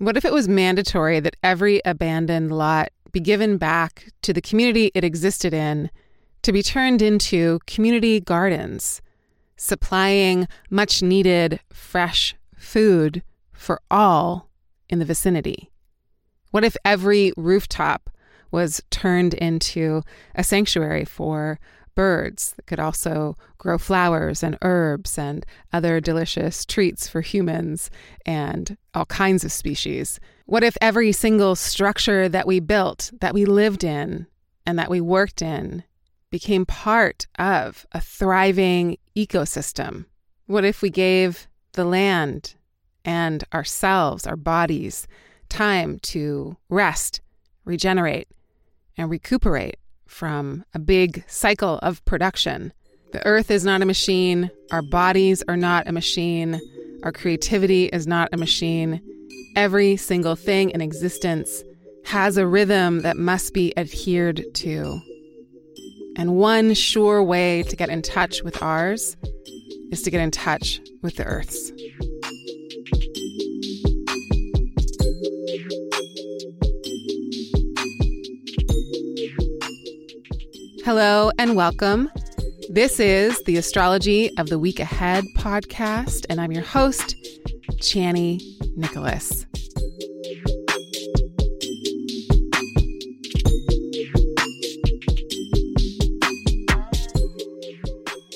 What if it was mandatory that every abandoned lot be given back to the community it existed in to be turned into community gardens, supplying much needed fresh food for all in the vicinity? What if every rooftop was turned into a sanctuary for birds that could also grow flowers and herbs and other delicious treats for humans and all kinds of species? What if every single structure that we built, that we lived in, and that we worked in became part of a thriving ecosystem? What if we gave the land and ourselves, our bodies, time to rest, regenerate, and recuperate from a big cycle of production. The earth is not a machine. Our bodies are not a machine. Our creativity is not a machine. Every single thing in existence has a rhythm that must be adhered to. And one sure way to get in touch with ours is to get in touch with the Earth's. Hello and welcome. This is the Astrology of the Week Ahead podcast, and I'm your host, Chani Nicholas.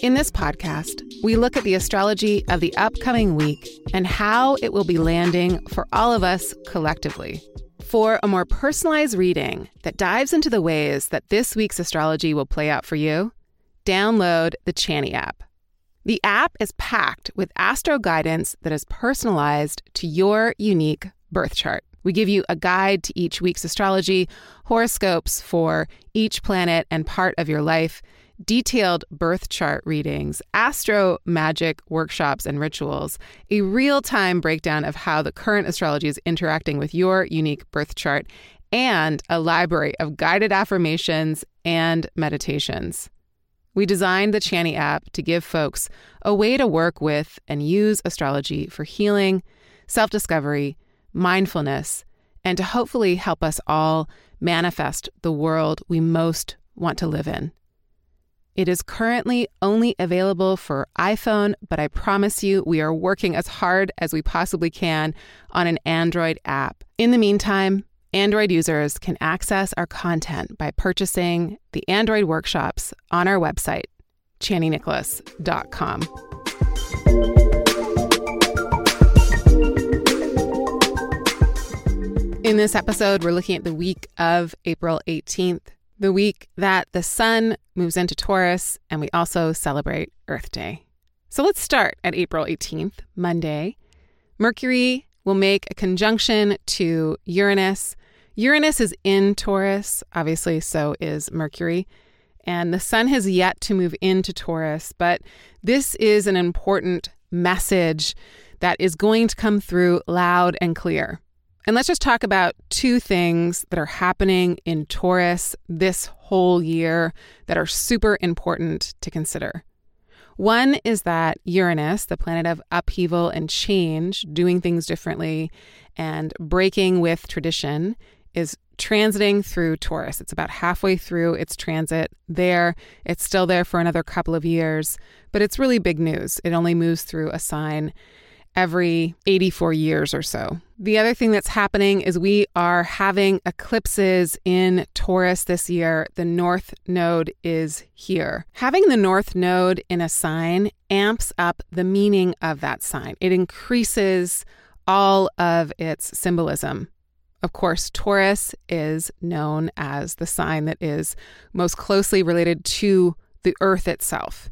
In this podcast, we look at the astrology of the upcoming week and how it will be landing for all of us collectively. For a more personalized reading that dives into the ways that this week's astrology will play out for you, download the Chani app. The app is packed with astro guidance that is personalized to your unique birth chart. We give you a guide to each week's astrology, horoscopes for each planet and part of your life, detailed birth chart readings, astro magic workshops and rituals, a real time breakdown of how the current astrology is interacting with your unique birth chart, and a library of guided affirmations and meditations. We designed the Chani app to give folks a way to work with and use astrology for healing, self discovery, mindfulness, and to hopefully help us all manifest the world we most want to live in. It is currently only available for iPhone, but I promise you we are working as hard as we possibly can on an Android app. In the meantime, Android users can access our content by purchasing the Android workshops on our website, chaninicholas.com. In this episode, we're looking at the week of April 18th the week that the sun moves into Taurus, and we also celebrate Earth Day. So let's start at April 18th, Monday. Mercury will make a conjunction to Uranus. Uranus is in Taurus, obviously, so is Mercury. And the sun has yet to move into Taurus, but this is an important message that is going to come through loud and clear. And let's just talk about two things that are happening in Taurus this whole year that are super important to consider. One is that Uranus, the planet of upheaval and change, doing things differently and breaking with tradition, is transiting through Taurus. It's about halfway through its transit there. It's still there for another couple of years, but it's really big news. It only moves through a sign every 84 years or so. The other thing that's happening is we are having eclipses in Taurus this year. The North Node is here. Having the North Node in a sign amps up the meaning of that sign, it increases all of its symbolism. Of course, Taurus is known as the sign that is most closely related to the earth itself.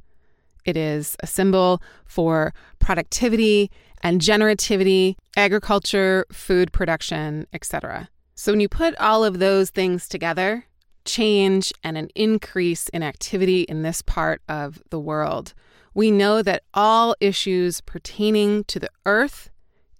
It is a symbol for productivity and generativity, agriculture, food production, etc. So when you put all of those things together, change and an increase in activity in this part of the world, we know that all issues pertaining to the earth,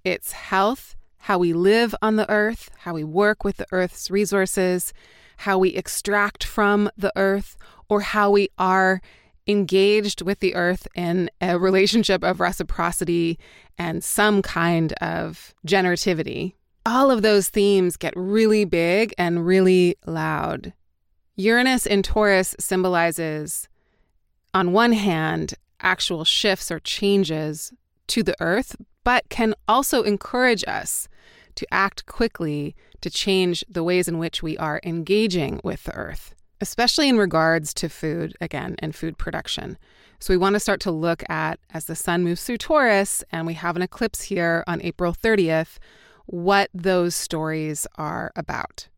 its health, how we live on the earth, how we work with the earth's resources, how we extract from the earth, or how we are engaged with the earth in a relationship of reciprocity and some kind of generativity, all of those themes get really big and really loud. Uranus in Taurus symbolizes, on one hand, actual shifts or changes to the earth, but can also encourage us to act quickly to change the ways in which we are engaging with the earth, especially in regards to food, again, and food production. So we want to start to look at as the sun moves through Taurus and we have an eclipse here on April 30th, what those stories are about.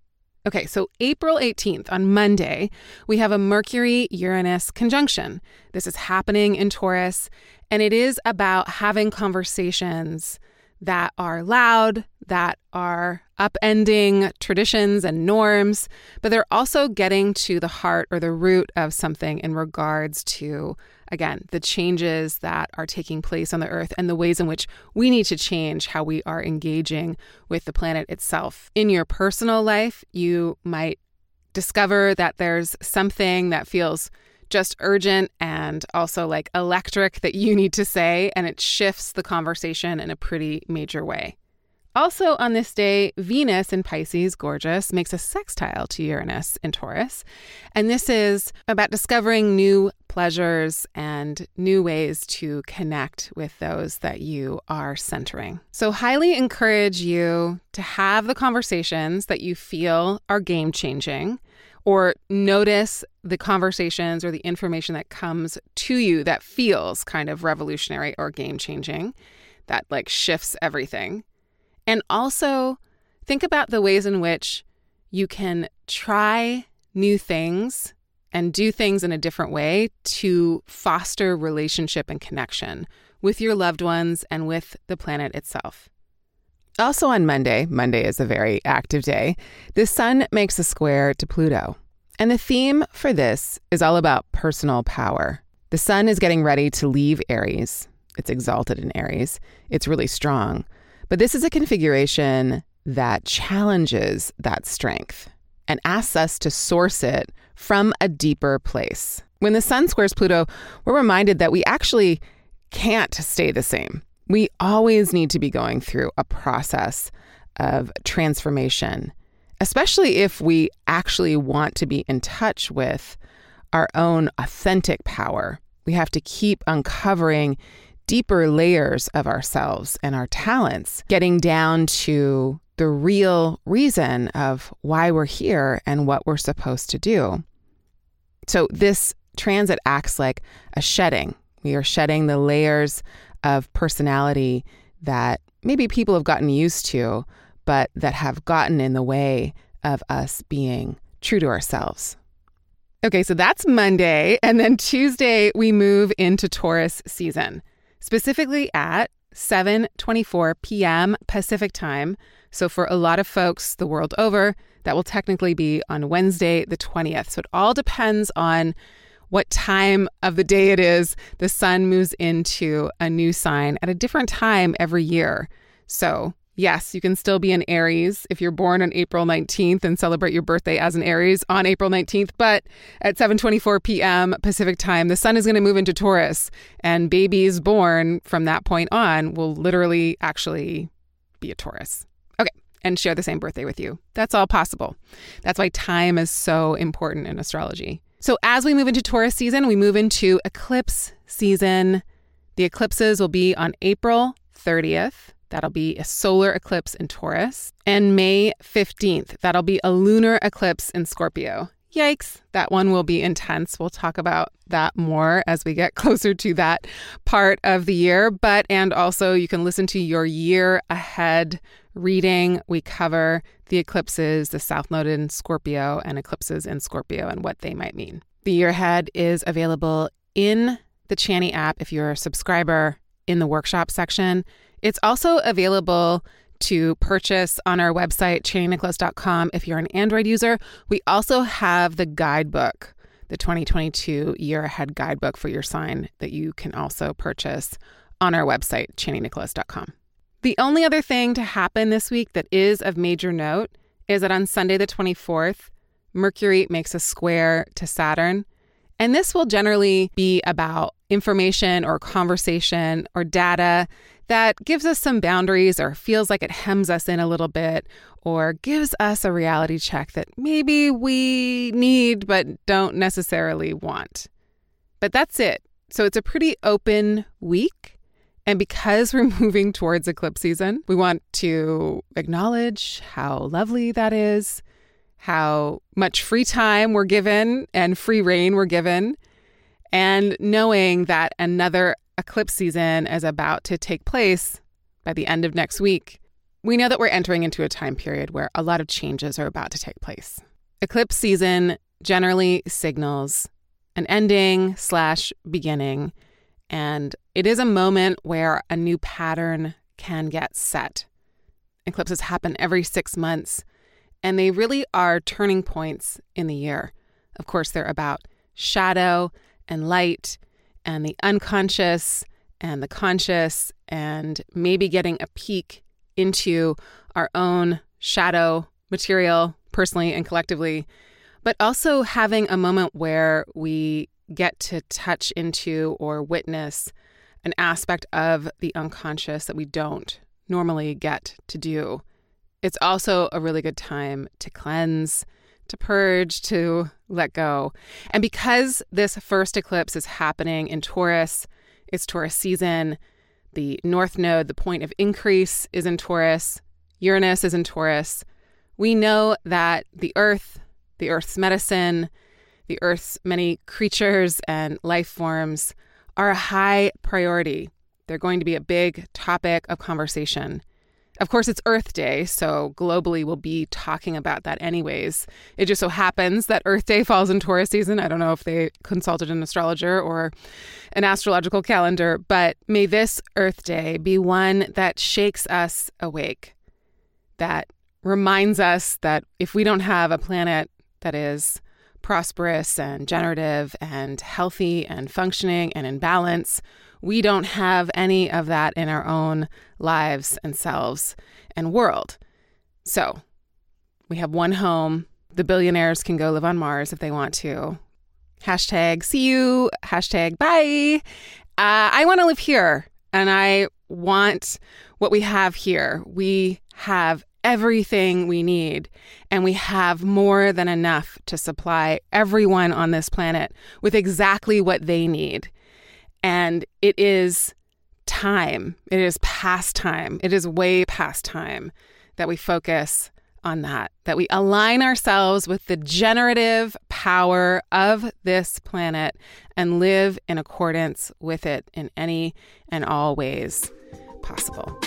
Okay, so April 18th, on Monday, we have a Mercury Uranus conjunction. This is happening in Taurus, and it is about having conversations that are loud, that are upending traditions and norms, but they're also getting to the heart or the root of something in regards to, again, the changes that are taking place on the earth and the ways in which we need to change how we are engaging with the planet itself. In your personal life, you might discover that there's something that feels just urgent and also like electric that you need to say, and it shifts the conversation in a pretty major way. Also, on this day, Venus in Pisces, gorgeous, makes a sextile to Uranus in Taurus. And this is about discovering new pleasures and new ways to connect with those that you are centering. So, highly encourage you to have the conversations that you feel are game changing or notice the conversations or the information that comes to you that feels kind of revolutionary or game changing, that like shifts everything. And also think about the ways in which you can try new things and do things in a different way to foster relationship and connection with your loved ones and with the planet itself. Also on Monday, Monday is a very active day, the sun makes a square to Pluto. And the theme for this is all about personal power. The sun is getting ready to leave Aries. It's exalted in Aries. It's really strong. But this is a configuration that challenges that strength and asks us to source it from a deeper place. When the sun squares Pluto, we're reminded that we actually can't stay the same. We always need to be going through a process of transformation, especially if we actually want to be in touch with our own authentic power. We have to keep uncovering deeper layers of ourselves and our talents, getting down to the real reason of why we're here and what we're supposed to do. So, this transit acts like a shedding. We are shedding the layers of personality that maybe people have gotten used to, but that have gotten in the way of us being true to ourselves. Okay, so that's Monday. And then Tuesday, we move into Taurus season specifically at 7:24 p.m. Pacific time. So for a lot of folks the world over, that will technically be on Wednesday the 20th. So it all depends on what time of the day it is the sun moves into a new sign at a different time every year. So Yes, you can still be an Aries if you're born on April 19th and celebrate your birthday as an Aries on April 19th, but at 7:24 p.m. Pacific time, the sun is going to move into Taurus and babies born from that point on will literally actually be a Taurus. Okay, and share the same birthday with you. That's all possible. That's why time is so important in astrology. So as we move into Taurus season, we move into eclipse season. The eclipses will be on April 30th That'll be a solar eclipse in Taurus. And May 15th, that'll be a lunar eclipse in Scorpio. Yikes, that one will be intense. We'll talk about that more as we get closer to that part of the year. But, and also, you can listen to your year ahead reading. We cover the eclipses, the South Node in Scorpio, and eclipses in Scorpio and what they might mean. The year ahead is available in the Chani app if you're a subscriber in the workshop section. It's also available to purchase on our website, chaninicholas.com, if you're an Android user. We also have the guidebook, the 2022 Year Ahead Guidebook for your sign that you can also purchase on our website, chaninicholas.com. The only other thing to happen this week that is of major note is that on Sunday, the 24th, Mercury makes a square to Saturn. And this will generally be about information or conversation or data that gives us some boundaries or feels like it hems us in a little bit or gives us a reality check that maybe we need but don't necessarily want. But that's it. So it's a pretty open week. And because we're moving towards eclipse season, we want to acknowledge how lovely that is, how much free time we're given and free rein we're given, and knowing that another eclipse season is about to take place by the end of next week, we know that we're entering into a time period where a lot of changes are about to take place. Eclipse season generally signals an ending slash beginning, and it is a moment where a new pattern can get set. Eclipses happen every six months, and they really are turning points in the year. Of course, they're about shadow and light and the unconscious and the conscious, and maybe getting a peek into our own shadow material, personally and collectively, but also having a moment where we get to touch into or witness an aspect of the unconscious that we don't normally get to do. It's also a really good time to cleanse to purge, to let go. And because this first eclipse is happening in Taurus, it's Taurus season. The North Node, the point of increase, is in Taurus. Uranus is in Taurus. We know that the Earth, the Earth's medicine, the Earth's many creatures and life forms are a high priority. They're going to be a big topic of conversation. Of course, it's Earth Day, so globally we'll be talking about that anyways. It just so happens that Earth Day falls in Taurus season. I don't know if they consulted an astrologer or an astrological calendar, but may this Earth Day be one that shakes us awake, that reminds us that if we don't have a planet that is prosperous and generative and healthy and functioning and in balance, we don't have any of that in our own lives and selves and world. So we have one home. The billionaires can go live on Mars if they want to. Hashtag see you, hashtag bye. Uh, I want to live here and I want what we have here. We have everything we need, and we have more than enough to supply everyone on this planet with exactly what they need. And it is time, it is past time, it is way past time that we focus on that, that we align ourselves with the generative power of this planet and live in accordance with it in any and all ways possible.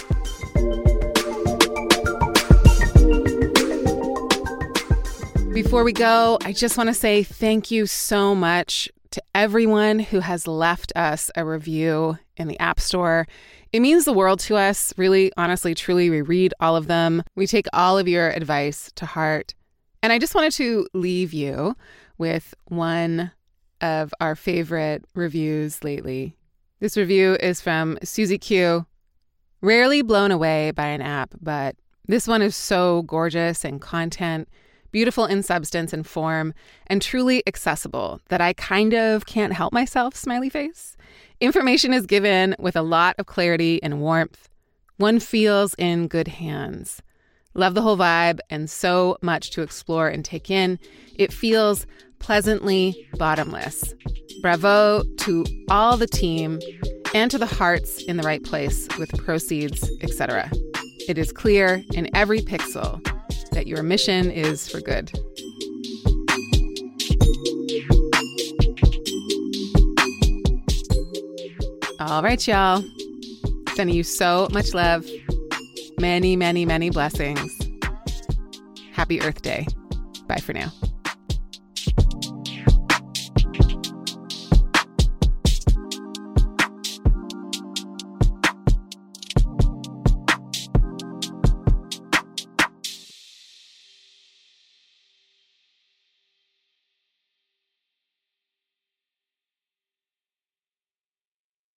Before we go, I just want to say thank you so much to everyone who has left us a review in the App Store. It means the world to us, really, honestly, truly. We read all of them, we take all of your advice to heart. And I just wanted to leave you with one of our favorite reviews lately. This review is from Susie Q. Rarely blown away by an app, but this one is so gorgeous in content beautiful in substance and form, and truly accessible that I kind of can't help myself, smiley face. Information is given with a lot of clarity and warmth. One feels in good hands. Love the whole vibe and so much to explore and take in. It feels pleasantly bottomless. Bravo to all the team and to the hearts in the right place with proceeds, etc. It is clear in every pixel that your mission is for good. All right, y'all. Sending you so much love. Many, many, many blessings. Happy Earth Day. Bye for now.